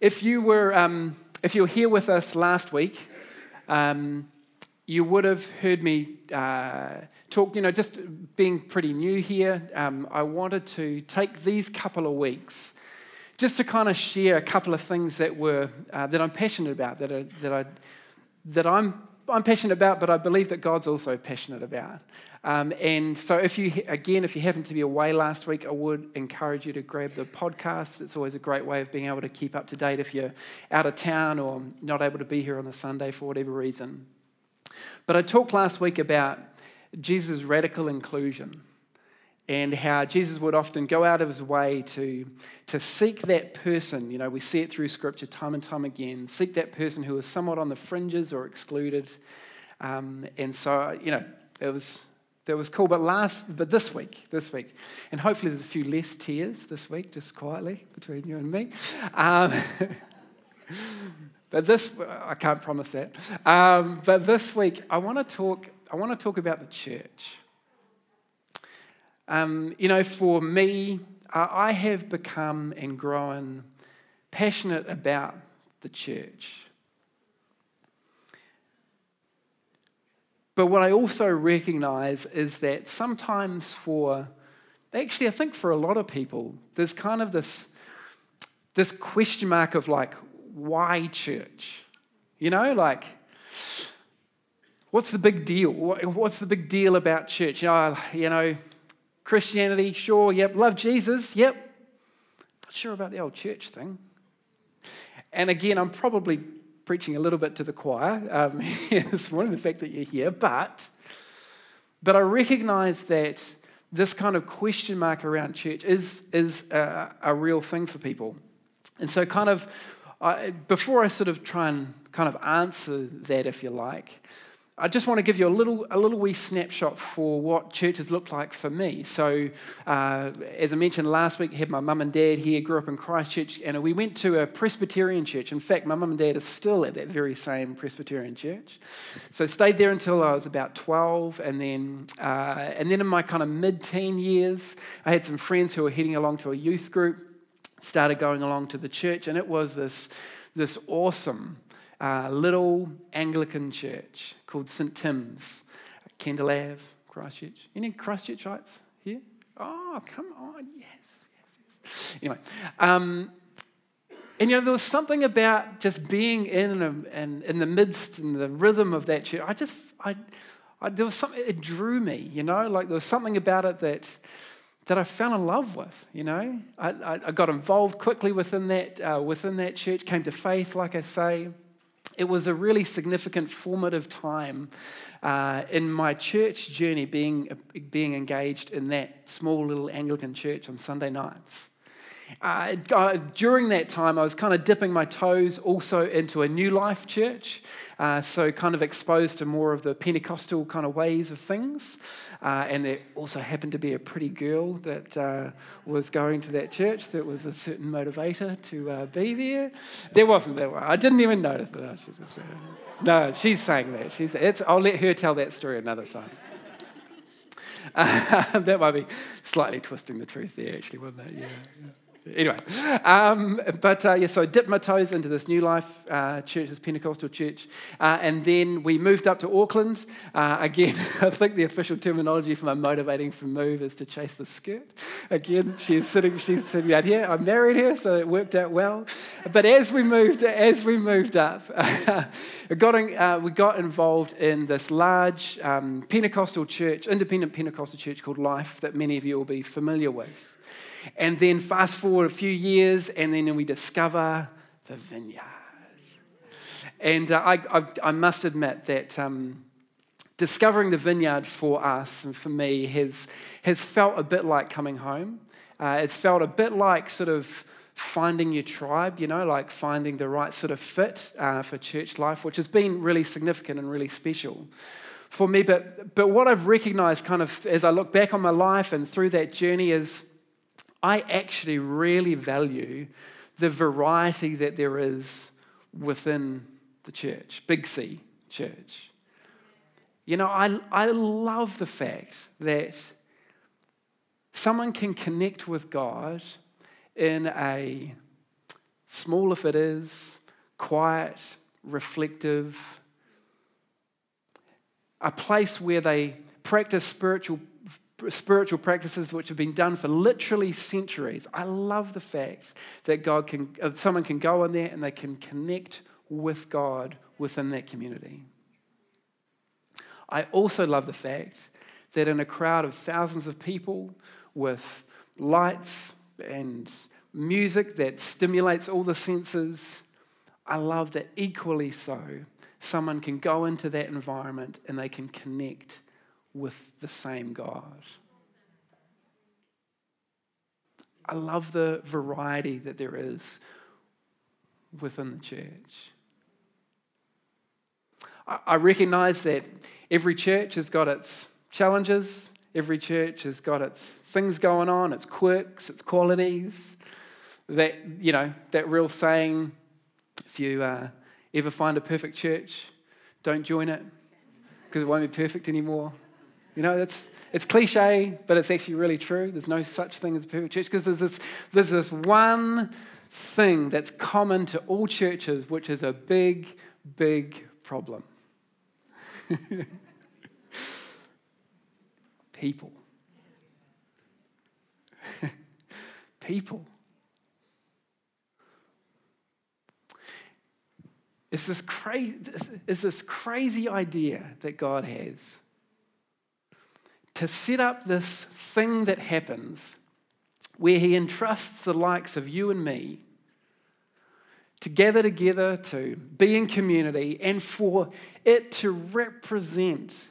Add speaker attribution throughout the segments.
Speaker 1: If you were, um, if you were here with us last week, um, you would have heard me uh, talk, you know, just being pretty new here, um, I wanted to take these couple of weeks just to kind of share a couple of things that were, uh, that I'm passionate about, that, are, that, I, that I'm, I'm passionate about, but I believe that God's also passionate about. Um, and so, if you, again, if you happen to be away last week, I would encourage you to grab the podcast. It's always a great way of being able to keep up to date if you're out of town or not able to be here on a Sunday for whatever reason. But I talked last week about Jesus' radical inclusion and how Jesus would often go out of his way to, to seek that person. You know, we see it through scripture time and time again seek that person who is somewhat on the fringes or excluded. Um, and so, you know, it was that was cool. But last, but this week, this week, and hopefully there's a few less tears this week, just quietly between you and me. Um, but this, I can't promise that. Um, but this week, I want to talk. I want to talk about the church. Um, you know, for me, uh, I have become and grown passionate about the church. But what I also recognize is that sometimes, for actually, I think for a lot of people, there's kind of this, this question mark of like, why church? You know, like, what's the big deal? What's the big deal about church? You know, you know Christianity, sure, yep. Love Jesus, yep. Not sure about the old church thing. And again, I'm probably preaching a little bit to the choir um, this morning, the fact that you're here, but, but I recognize that this kind of question mark around church is, is a, a real thing for people. And so, kind of, uh, before I sort of try and kind of answer that, if you like, I just want to give you a little, a little wee snapshot for what churches look like for me. So, uh, as I mentioned last week, I had my mum and dad here, grew up in Christchurch, and we went to a Presbyterian church. In fact, my mum and dad are still at that very same Presbyterian church. So, stayed there until I was about 12, and then, uh, and then in my kind of mid teen years, I had some friends who were heading along to a youth group, started going along to the church, and it was this, this awesome uh, little Anglican church called St. Tim's, Kendall Christchurch. Any Christchurchites here? Oh, come on, yes, yes, yes. Anyway, um, and you know, there was something about just being in, a, in, in the midst and the rhythm of that church. I just, I, I, there was something, it drew me, you know, like there was something about it that, that I fell in love with, you know. I, I, I got involved quickly within that, uh, within that church, came to faith, like I say. It was a really significant formative time uh, in my church journey being, being engaged in that small little Anglican church on Sunday nights. Uh, during that time, I was kind of dipping my toes also into a new life church, uh, so kind of exposed to more of the Pentecostal kind of ways of things. Uh, and there also happened to be a pretty girl that uh, was going to that church that was a certain motivator to uh, be there. There wasn't that one. I didn't even notice that. no, she's saying that. She's, it's, I'll let her tell that story another time. that might be slightly twisting the truth there, actually, wasn't it? Yeah. yeah. Anyway, um, but uh, yeah, so I dipped my toes into this New Life uh, church, this Pentecostal church, uh, and then we moved up to Auckland. Uh, again, I think the official terminology for my motivating for move is to chase the skirt. Again, she's sitting, she's sitting out here. I'm married her, so it worked out well. But as we moved, as we moved up, got in, uh, we got involved in this large um, Pentecostal church, independent Pentecostal church called Life, that many of you will be familiar with. And then fast forward a few years, and then we discover the vineyard. And uh, I, I, I, must admit that um, discovering the vineyard for us and for me has, has felt a bit like coming home. Uh, it's felt a bit like sort of finding your tribe, you know, like finding the right sort of fit uh, for church life, which has been really significant and really special for me. But, but what I've recognized kind of as I look back on my life and through that journey is I actually really value the variety that there is within the church, Big C church. You know, I, I love the fact that someone can connect with God in a small if it is, quiet, reflective, a place where they practice spiritual, spiritual practices which have been done for literally centuries. I love the fact that God can, uh, someone can go in there and they can connect with God within that community. I also love the fact that in a crowd of thousands of people with lights and music that stimulates all the senses, I love that equally so, someone can go into that environment and they can connect with the same God. I love the variety that there is within the church. I recognize that every church has got its challenges, every church has got its things going on, its quirks, its qualities. That, you know, that real saying, if you uh, ever find a perfect church, don't join it because it won't be perfect anymore. You know, it's, it's cliche, but it's actually really true. There's no such thing as a perfect church because there's this, there's this one thing that's common to all churches, which is a big, big problem. People. People. It's this, cra- it's this crazy idea that God has to set up this thing that happens where He entrusts the likes of you and me to gather together, to be in community, and for it to represent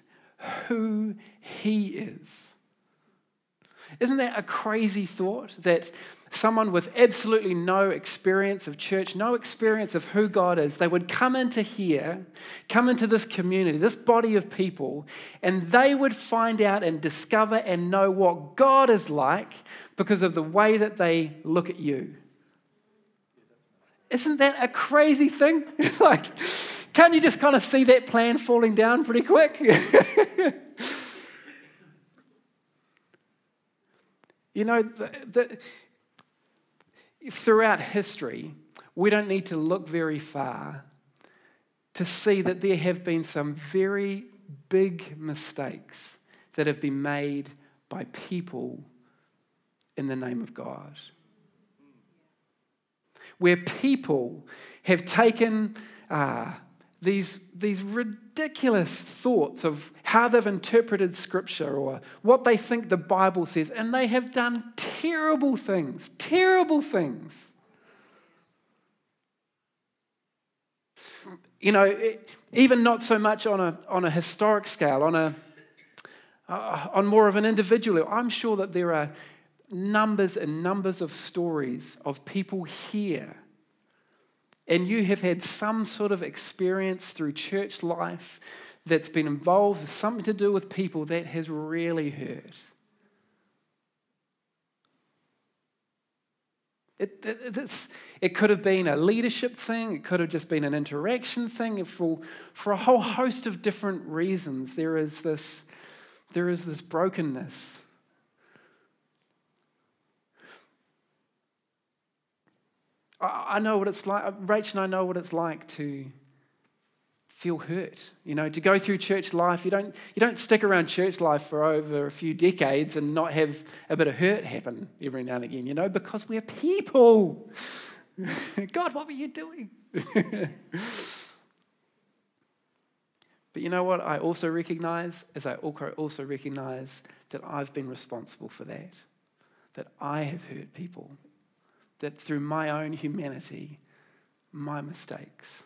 Speaker 1: who He is. Isn't that a crazy thought that someone with absolutely no experience of church, no experience of who God is, they would come into here, come into this community, this body of people, and they would find out and discover and know what God is like because of the way that they look at you. Isn't that a crazy thing? like, can't you just kind of see that plan falling down pretty quick? you know, the, the, throughout history, we don't need to look very far to see that there have been some very big mistakes that have been made by people in the name of God. Where people have taken uh, these, these ridiculous thoughts of how they've interpreted Scripture or what they think the Bible says, and they have done terrible things, terrible things. You know, even not so much on a, on a historic scale, on, a, uh, on more of an individual I'm sure that there are numbers and numbers of stories of people here and you have had some sort of experience through church life that's been involved something to do with people that has really hurt. It, it, it, could have been a leadership thing, it could have just been an interaction thing. For, for a whole host of different reasons, there is this, there is this brokenness. I know what it's like. Rach and I know what it's like to feel hurt. You know, to go through church life, you don't, you don't stick around church life for over a few decades and not have a bit of hurt happen every now and again, you know, because we're people. God, what were you doing? but you know what I also recognize? Is I also recognize that I've been responsible for that, that I have hurt people that through my own humanity, my mistakes,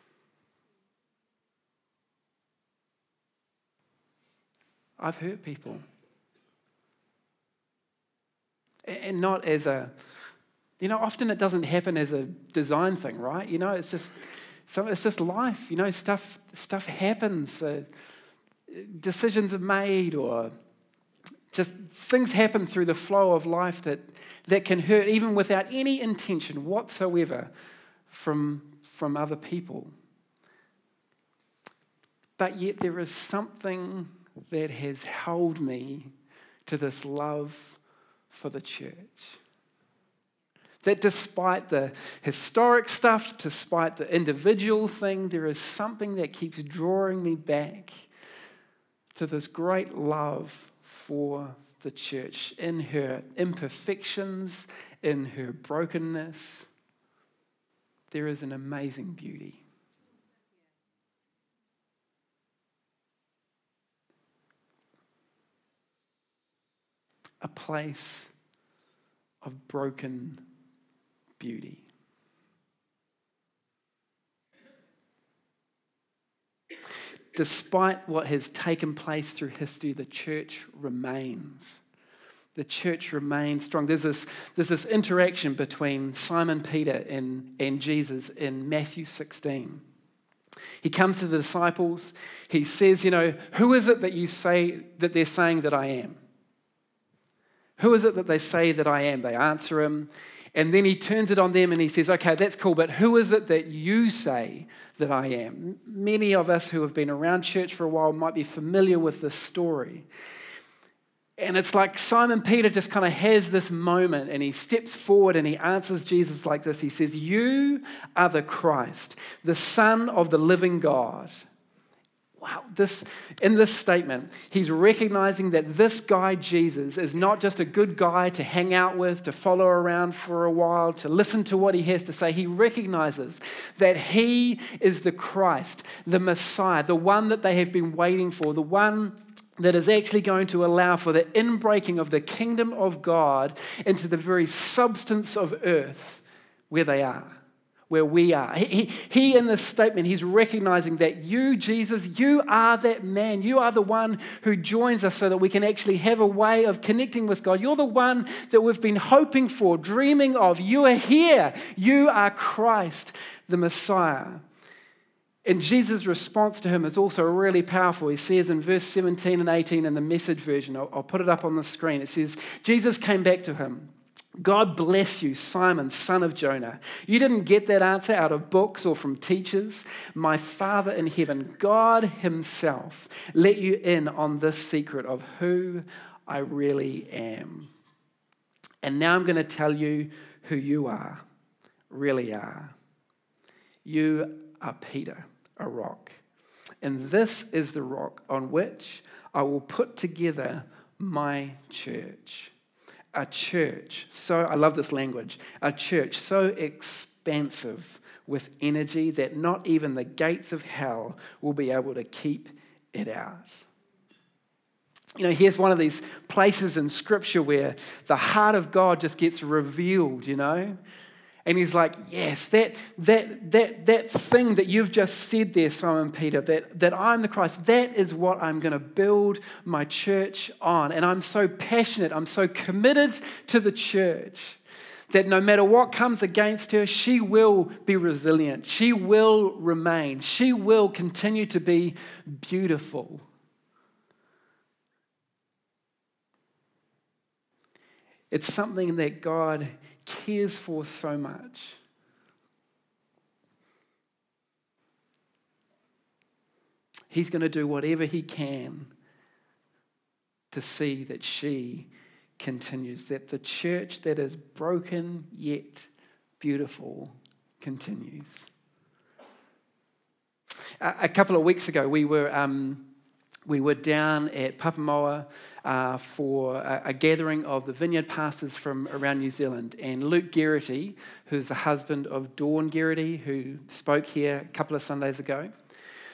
Speaker 1: I've hurt people. And not as a, you know, often it doesn't happen as a design thing, right? You know, it's just, so it's just life. You know, stuff stuff happens. Uh, decisions are made, or just things happen through the flow of life that that can hurt even without any intention whatsoever from, from other people. But yet there is something that has held me to this love for the church. That despite the historic stuff, despite the individual thing, there is something that keeps drawing me back to this great love for the church in her imperfections, in her brokenness. There is an amazing beauty. A place of broken beauty. Despite what has taken place through history, the church remains. The church remains strong. There's this, there's this interaction between Simon Peter and, and Jesus in Matthew 16. He comes to the disciples. He says, You know, who is it that you say that they're saying that I am? Who is it that they say that I am? They answer him. And then he turns it on them and he says, Okay, that's cool, but who is it that you say that I am? Many of us who have been around church for a while might be familiar with this story. And it's like Simon Peter just kind of has this moment and he steps forward and he answers Jesus like this. He says, You are the Christ, the Son of the living God. Wow, this in this statement, he's recognizing that this guy Jesus is not just a good guy to hang out with, to follow around for a while, to listen to what he has to say. He recognizes that he is the Christ, the Messiah, the one that they have been waiting for, the one that is actually going to allow for the inbreaking of the kingdom of God into the very substance of earth where they are where we are. He, he, in this statement, he's recognizing that you, Jesus, you are that man. You are the one who joins us so that we can actually have a way of connecting with God. You're the one that we've been hoping for, dreaming of. You are here. You are Christ, the Messiah. And Jesus' response to him is also really powerful. He says in verse 17 and 18 in the message version, I'll, I'll put it up on the screen. It says, Jesus came back to him. God bless you, Simon, son of Jonah. You didn't get that answer out of books or from teachers. My Father in heaven, God Himself, let you in on this secret of who I really am. And now I'm going to tell you who you are, really are. You are Peter, a rock. And this is the rock on which I will put together my church a church so, I love this language, a church so expansive with energy that not even the gates of hell will be able to keep it out. You know, here's one of these places in Scripture where the heart of God just gets revealed, you know? And he's like, Yes, that, that, that, that thing that you've just said there, Simon Peter, that, that I'm the Christ, that is what I'm going to build my church on. And I'm so passionate, I'm so committed to the church that no matter what comes against her, she will be resilient. She will remain. She will continue to be beautiful. It's something that God cares for so much. He's going to do whatever he can to see that she continues, that the church that is broken yet beautiful continues. A, couple of weeks ago, we were. Um, we were down at Papamoa uh, for a, a, gathering of the vineyard pastors from around New Zealand. And Luke Gerety, who's the husband of Dawn Gerety, who spoke here a couple of Sundays ago.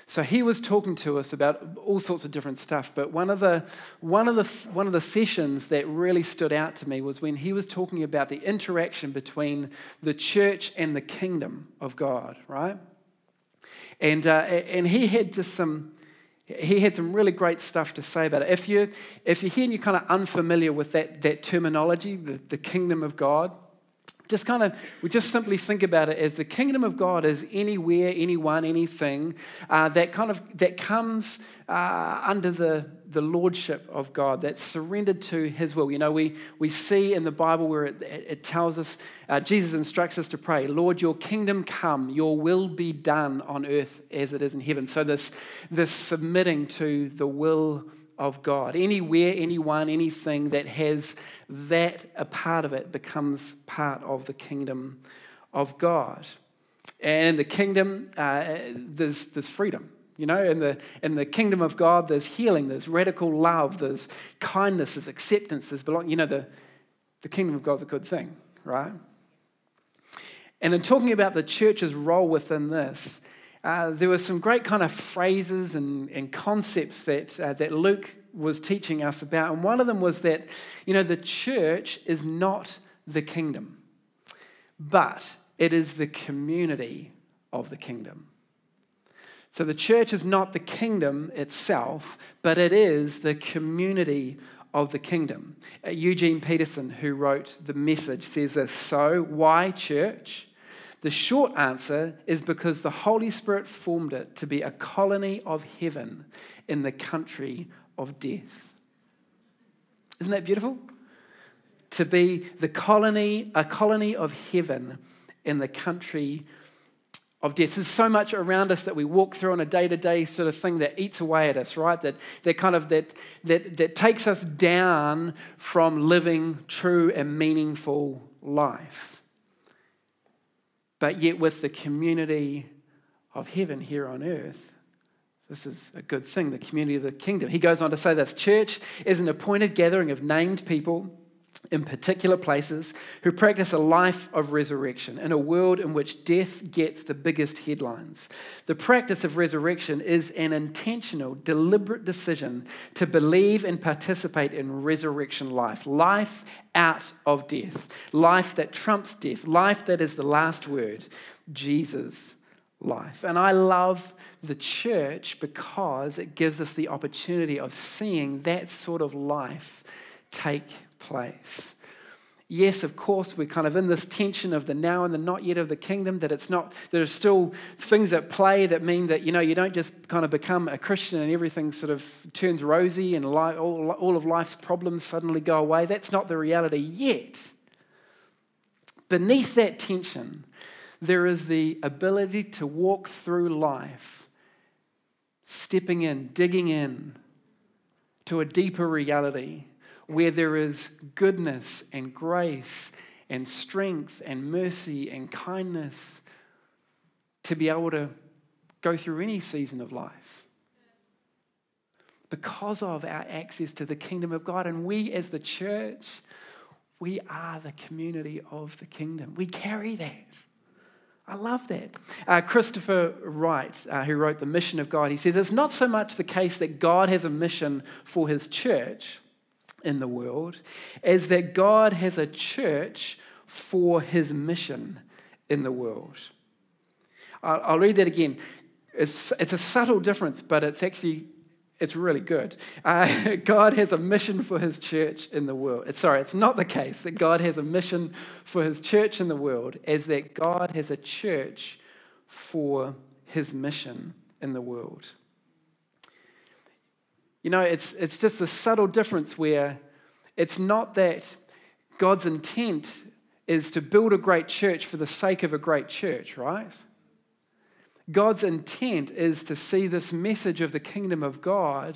Speaker 1: So he was talking to us about all sorts of different stuff. But one of the, one of the, one of the sessions that really stood out to me was when he was talking about the interaction between the church and the kingdom of God, right? And, uh, and he had just some he had some really great stuff to say about it. If, you, if you're here and you're kind of unfamiliar with that, that terminology, the, the kingdom of God, just kind of, we just simply think about it as the kingdom of God is anywhere, anyone, anything uh, that kind of that comes uh, under the, the lordship of God, that's surrendered to His will. You know, we, we see in the Bible where it, it tells us, uh, Jesus instructs us to pray, Lord, your kingdom come, your will be done on earth as it is in heaven. So this, this submitting to the will of God. Anywhere, anyone, anything that has that a part of it becomes part of the kingdom of God. And the kingdom, uh, there's, there's freedom. You know, in the, in the kingdom of God, there's healing, there's radical love, there's kindness, there's acceptance, there's belonging. You know, the, the kingdom of God's a good thing, right? And in talking about the church's role within this, uh, there were some great kind of phrases and, and concepts that, uh, that Luke was teaching us about. And one of them was that, you know, the church is not the kingdom, but it is the community of the kingdom. So the church is not the kingdom itself, but it is the community of the kingdom. Uh, Eugene Peterson, who wrote the message, says this So, why church? The short answer is because the Holy Spirit formed it to be a colony of heaven in the country of death. Isn't that beautiful? To be the colony, a colony of heaven in the country of death. There's so much around us that we walk through on a day-to-day sort of thing that eats away at us, right? That, that kind of that, that, that takes us down from living true and meaningful life. But yet with the community of heaven here on earth, this is a good thing, the community of the kingdom. He goes on to say this church is an appointed gathering of named people in particular places who practice a life of resurrection in a world in which death gets the biggest headlines. The practice of resurrection is an intentional, deliberate decision to believe and participate in resurrection life, life out of death, life that trumps death, life that is the last word, Jesus life. And I love the church because it gives us the opportunity of seeing that sort of life take place. Yes, of course, we're kind of in this tension of the now and the not yet of the kingdom, that it's not, there's still things at play that mean that, you know, you don't just kind of become a Christian and everything sort of turns rosy and all, all of life's problems suddenly go away. That's not the reality yet. Beneath that tension, there is the ability to walk through life, stepping in, digging in to a deeper reality where there is goodness and grace and strength and mercy and kindness to be able to go through any season of life. Because of our access to the kingdom of God, and we as the church, we are the community of the kingdom. We carry that. I love that. Uh, Christopher Wright, uh, who wrote The Mission of God, he says it's not so much the case that God has a mission for his church, in the world is that God has a church for his mission in the world. I'll, read that again. It's, it's a subtle difference, but it's actually it's really good. Uh, God has a mission for his church in the world. It's, sorry, it's not the case that God has a mission for his church in the world, as that God has a church for his mission in the world. You know, it's, it's just a subtle difference where it's not that God's intent is to build a great church for the sake of a great church, right? God's intent is to see this message of the kingdom of God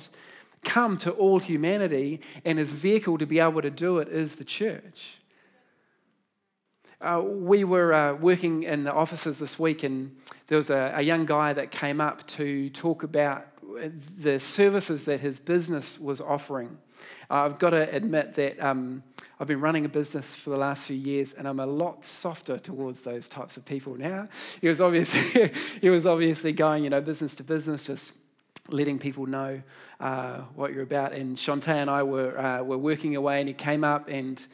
Speaker 1: come to all humanity, and his vehicle to be able to do it is the church. Uh, we were uh, working in the offices this week, and there was a, a young guy that came up to talk about the services that his business was offering. Uh, I've got to admit that um, I've been running a business for the last few years, and I'm a lot softer towards those types of people now. He was obviously he was obviously going, you know, business to business, just letting people know uh, what you're about. And Shantae and I were uh, were working away, and he came up and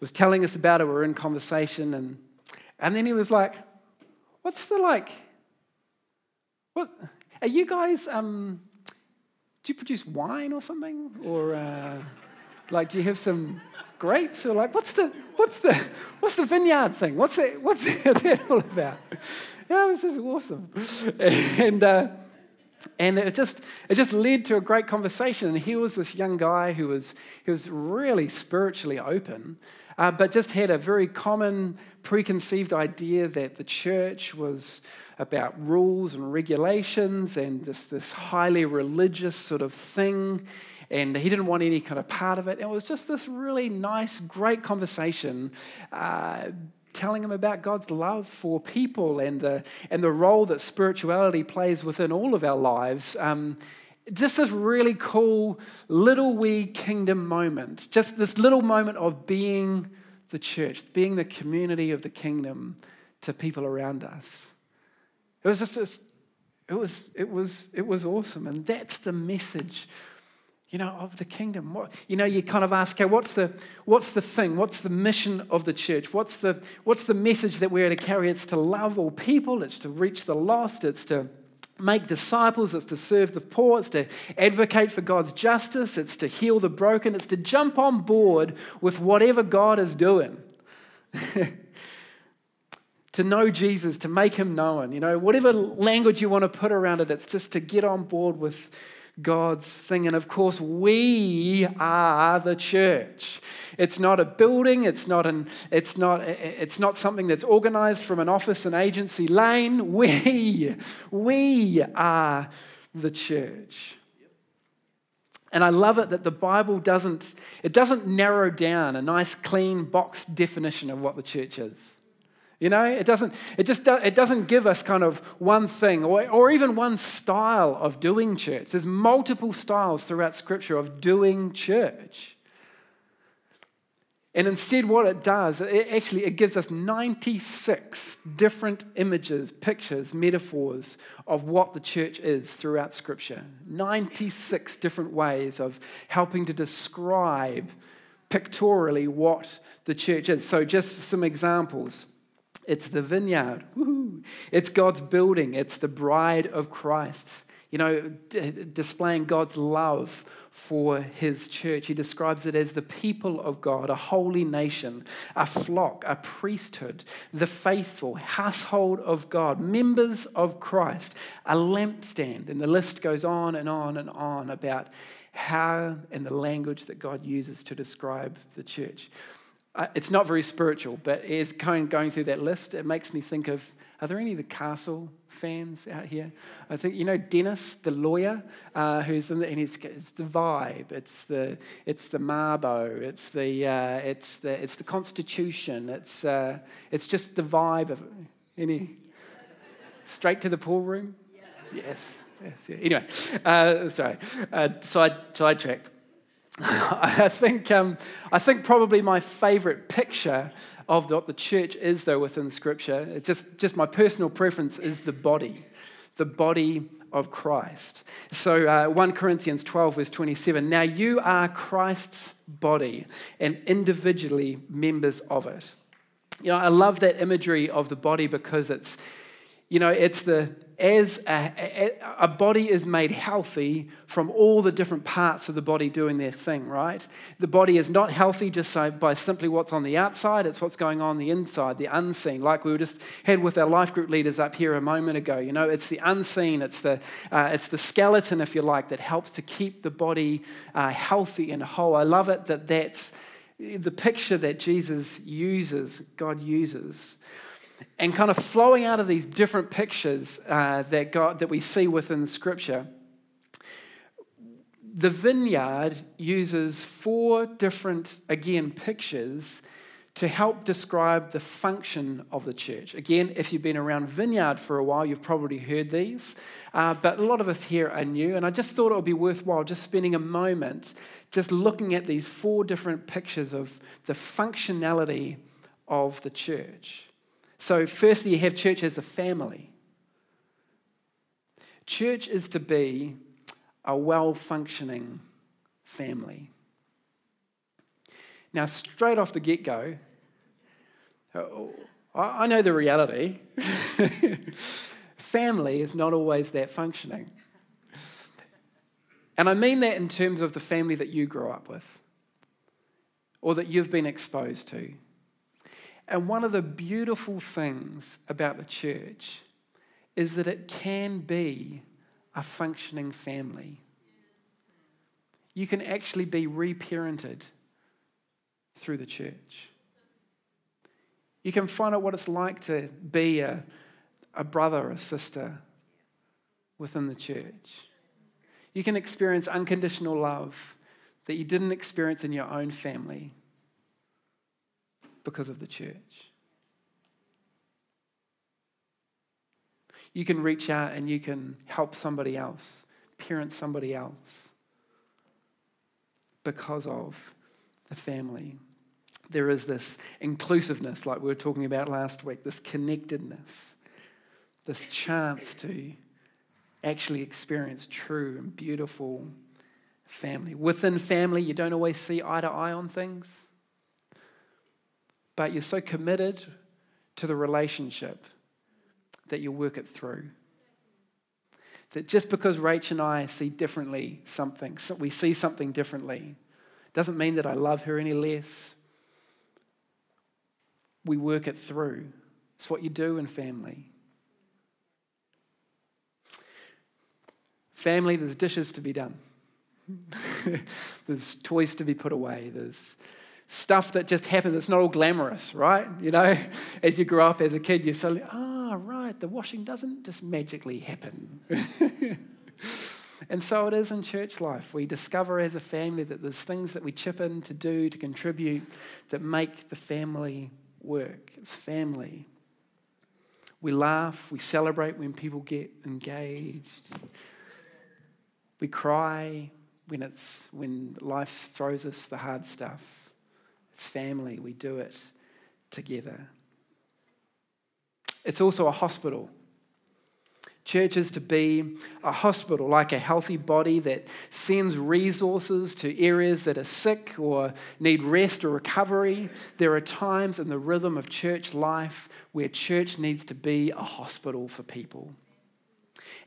Speaker 1: was telling us about it. We were in conversation, and and then he was like, "What's the like? What are you guys? Um, do you produce wine or something, or?" Uh, like, do you have some grapes? Or like, what's the, what's the, what's the vineyard thing? What's it, what's that all about? Yeah, it was just awesome. And, uh, and it just, it just led to a great conversation. And here was this young guy who was, he was really spiritually open, uh, but just had a very common preconceived idea that the church was about rules and regulations and just this highly religious sort of thing and he didn't want any kind of part of it. And it was just this really nice, great conversation. Uh, telling him about God's love for people and the, and the role that spirituality plays within all of our lives. Um, just this really cool little wee kingdom moment, just this little moment of being the church, being the community of the kingdom to people around us. It was just, it was, it was, it was awesome. And that's the message, you know, of the kingdom. What, you know, you kind of ask, okay, what's the, what's the thing? What's the mission of the church? What's the, what's the message that we're to carry? It's to love all people. It's to reach the lost. It's to make disciples, it's to serve the poor, it's to advocate for God's justice, it's to heal the broken, it's to jump on board with whatever God is doing. to know Jesus, to make him known, you know, whatever language you want to put around it, it's just to get on board with God's thing. And of course, we are the church. It's not a building, it's not, an, it's not, it's not something that's organized from an office and agency lane. We, we are the church. And I love it that the Bible doesn't, it doesn't narrow down a nice, clean box definition of what the church is. You know, it doesn't, it just it doesn't give us kind of one thing or, or even one style of doing church. There's multiple styles throughout Scripture of doing church. And instead, what it does, it actually it gives us 96 different images, pictures, metaphors of what the church is throughout Scripture. 96 different ways of helping to describe pictorially what the church is. So, just some examples. It's the vineyard. Woo-hoo. It's God's building. It's the bride of Christ. You know, d- displaying God's love for his church. He describes it as the people of God, a holy nation, a flock, a priesthood, the faithful, household of God, members of Christ, a lampstand. And the list goes on and on and on about how and the language that God uses to describe the church. Uh, it's not very spiritual, but as going, going through that list, it makes me think of are there any of the Castle fans out here? I think, you know, Dennis, the lawyer, uh, who's in the, and it's, it's the vibe, it's the, it's the Mabo, it's the, uh, it's the, it's the Constitution, it's, uh, it's just the vibe of any. Straight to the pool room? Yes. Yes. Yeah. Anyway, uh, sorry, uh, side, sidetrack. I think, um, I think probably my favorite picture of what the church is, though, within Scripture, just, just my personal preference is the body, the body of Christ. So, uh, 1 Corinthians 12, verse 27 Now you are Christ's body and individually members of it. You know, I love that imagery of the body because it's, you know, it's the, as a, a, body is made healthy from all the different parts of the body doing their thing, right? The body is not healthy just by simply what's on the outside, it's what's going on the inside, the unseen, like we were just had with our life group leaders up here a moment ago. You know, it's the unseen, it's the, uh, it's the skeleton, if you like, that helps to keep the body uh, healthy and whole. I love it that that's the picture that Jesus uses, God uses and kind of flowing out of these different pictures uh, that, God, that we see within Scripture, the vineyard uses four different, again, pictures to help describe the function of the church. Again, if you've been around Vineyard for a while, you've probably heard these, uh, but a lot of us here are new, and I just thought it would be worthwhile just spending a moment just looking at these four different pictures of the functionality of the church. So, firstly, you have church as a family. Church is to be a well functioning family. Now, straight off the get go, uh, I know the reality. family is not always that functioning. And I mean that in terms of the family that you grew up with or that you've been exposed to. And one of the beautiful things about the church is that it can be a functioning family. You can actually be reparented through the church. You can find out what it's like to be a, a brother or a sister within the church. You can experience unconditional love that you didn't experience in your own family because of the church. You can reach out and you can help somebody else, parent somebody else because of the family. There is this inclusiveness, like we were talking about last week, this connectedness, this chance to actually experience true and beautiful family. Within family, you don't always see eye to eye on things, but you're so committed to the relationship that you work it through. That just because Rach and I see differently something, we see something differently, doesn't mean that I love her any less. We work it through. It's what you do in family. Family, there's dishes to be done. there's toys to be put away. There's stuff that just happens. It's not all glamorous, right? You know, as you grow up as a kid, you're suddenly, ah, oh, right, the washing doesn't just magically happen. and so it is in church life. We discover as a family that there's things that we chip in to do, to contribute, that make the family work. It's family. We laugh, we celebrate when people get engaged. We cry when, it's, when life throws us the hard stuff. It's family, we do it together. It's also a hospital. Church is to be a hospital, like a healthy body that sends resources to areas that are sick or need rest or recovery. There are times in the rhythm of church life where church needs to be a hospital for people.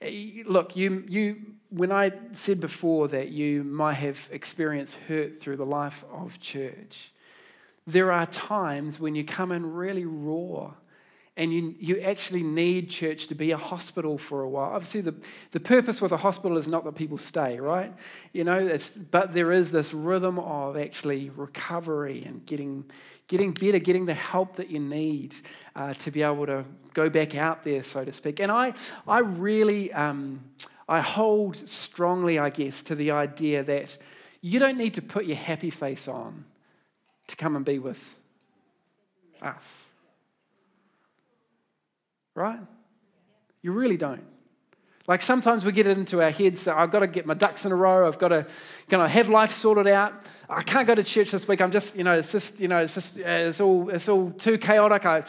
Speaker 1: Eh, look, you, you, when I said before that you might have experienced hurt through the life of church, there are times when you come in really raw and you, you actually need church to be a hospital for a while. Obviously, the, the purpose with a hospital is not that people stay, right? You know, it's, but there is this rhythm of actually recovery and getting, getting better, getting the help that you need uh, to be able to go back out there, so to speak. And I, I really, um, I hold strongly, I guess, to the idea that you don't need to put your happy face on to come and be with us right? You really don't. Like sometimes we get it into our heads that I've got to get my ducks in a row. I've got to, you know, have life sorted out. I can't go to church this week. I'm just, you know, it's just, you know, it's just, uh, it's all, it's all too chaotic. I,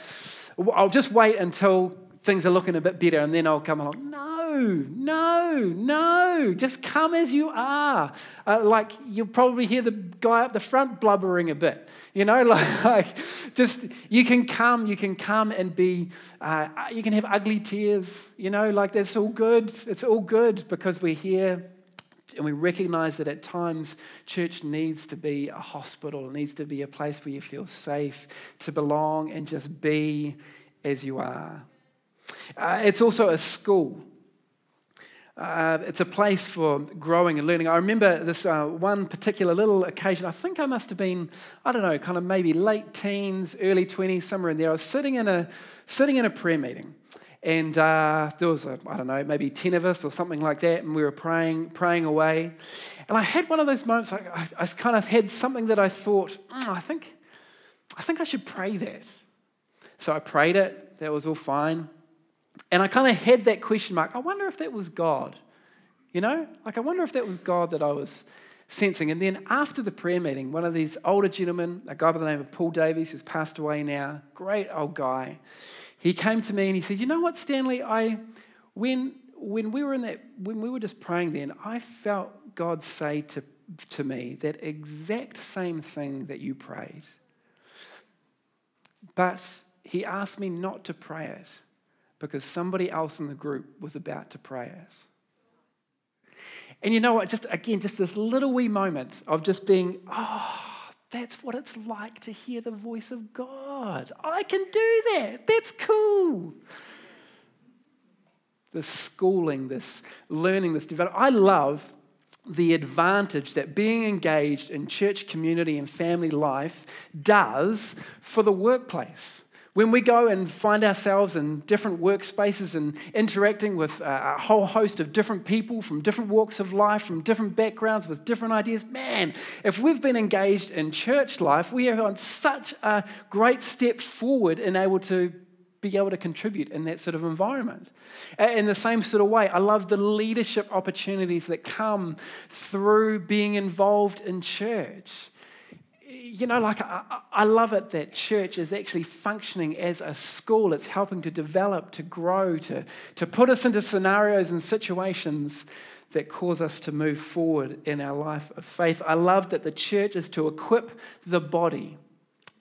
Speaker 1: I'll just wait until things are looking a bit better and then I'll come along. No, no, no. Just come as you are. Uh, like you'll probably hear the guy up the front blubbering a bit. You know, like, like just you can come, you can come and be, uh, you can have ugly tears. You know, like that's all good. It's all good because we're here and we recognize that at times church needs to be a hospital, it needs to be a place where you feel safe to belong and just be as you are. Uh, it's also a school. Uh, it's a place for growing and learning. I remember this uh, one particular little occasion. I think I must have been, I don't know, kind of maybe late teens, early 20s, somewhere in there. I was sitting in a, sitting in a prayer meeting. And uh, there was, I don't know, maybe 10 of us or something like that. And we were praying, praying away. And I had one of those moments, I, I, I kind of had something that I thought, mm, I, think, I think I should pray that. So I prayed it. That was all fine. And I kind of had that question mark. I wonder if that was God. You know, like I wonder if that was God that I was sensing. And then after the prayer meeting, one of these older gentlemen, a guy by the name of Paul Davies, who's passed away now, great old guy, he came to me and he said, "You know what, Stanley? I when when we were in that when we were just praying then, I felt God say to to me that exact same thing that you prayed. But he asked me not to pray it because somebody else in the group was about to pray it. And you know what? Just again, just this little wee moment of just being, oh, that's what it's like to hear the voice of God. I can do that. That's cool. This schooling, this learning, this development. I love the advantage that being engaged in church community and family life does for the workplace When we go and find ourselves in different workspaces and interacting with a whole host of different people from different walks of life, from different backgrounds, with different ideas, man, if we've been engaged in church life, we are on such a great step forward in able to be able to contribute in that sort of environment. In the same sort of way, I love the leadership opportunities that come through being involved in church you know, like I, I, love it that church is actually functioning as a school. It's helping to develop, to grow, to, to put us into scenarios and situations that cause us to move forward in our life of faith. I love that the church is to equip the body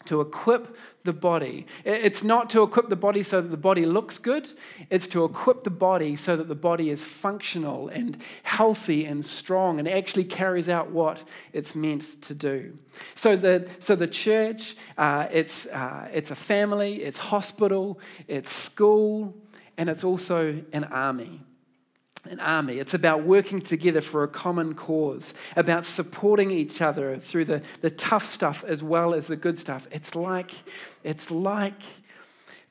Speaker 1: to equip the body. It's not to equip the body so that the body looks good, it's to equip the body so that the body is functional and healthy and strong and actually carries out what it's meant to do. So the, so the church, uh, it's, uh, it's a family, it's hospital, it's school, and it's also an army an army. It's about working together for a common cause, about supporting each other through the, the tough stuff as well as the good stuff. It's like, it's like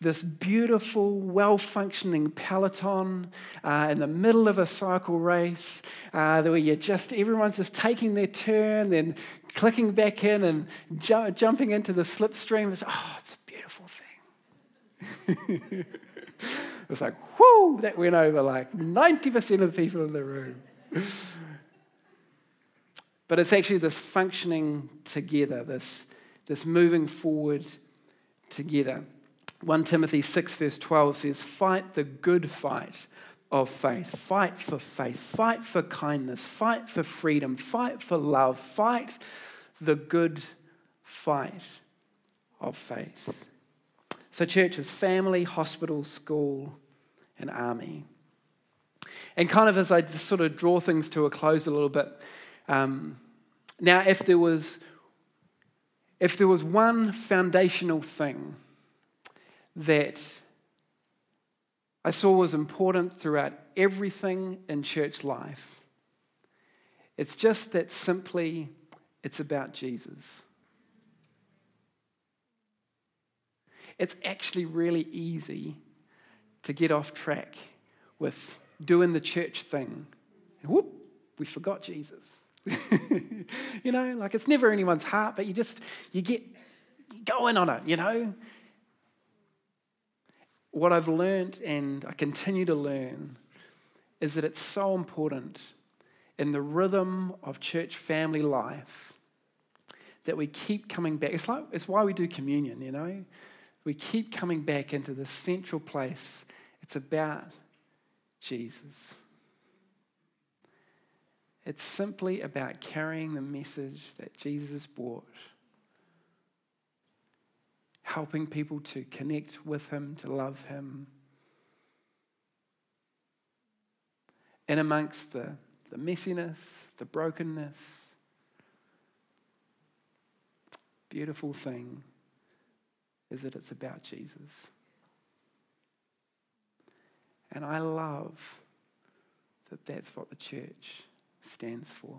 Speaker 1: this beautiful, well functioning peloton uh, in the middle of a cycle race uh, where you just, everyone's just taking their turn, then clicking back in and ju- jumping into the slipstream. It's, oh, it's a beautiful thing. It's like, whoo, that went over like 90% of the people in the room. but it's actually this functioning together, this, this moving forward together. 1 Timothy 6, verse 12 says, Fight the good fight of faith. Fight for faith. Fight for kindness. Fight for freedom. Fight for love. Fight the good fight of faith. So, church is family, hospital, school, and army. And kind of as I just sort of draw things to a close a little bit, um, now if there was if there was one foundational thing that I saw was important throughout everything in church life, it's just that simply it's about Jesus. It's actually really easy to get off track with doing the church thing. Whoop, we forgot Jesus. you know, like it's never anyone's heart, but you just, you get going on it, you know. What I've learned and I continue to learn is that it's so important in the rhythm of church family life that we keep coming back. It's like it's why we do communion, you know we keep coming back into the central place. It's about Jesus. It's simply about carrying the message that Jesus brought, helping people to connect with Him, to love Him. And amongst the, the messiness, the brokenness, beautiful thing is that it's about Jesus. And I love that that's what the church stands for.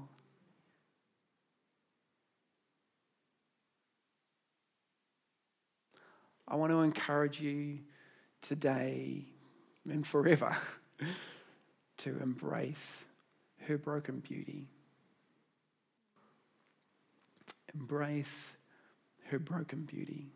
Speaker 1: I want to encourage you today and forever to embrace her broken beauty. Embrace her broken beauty.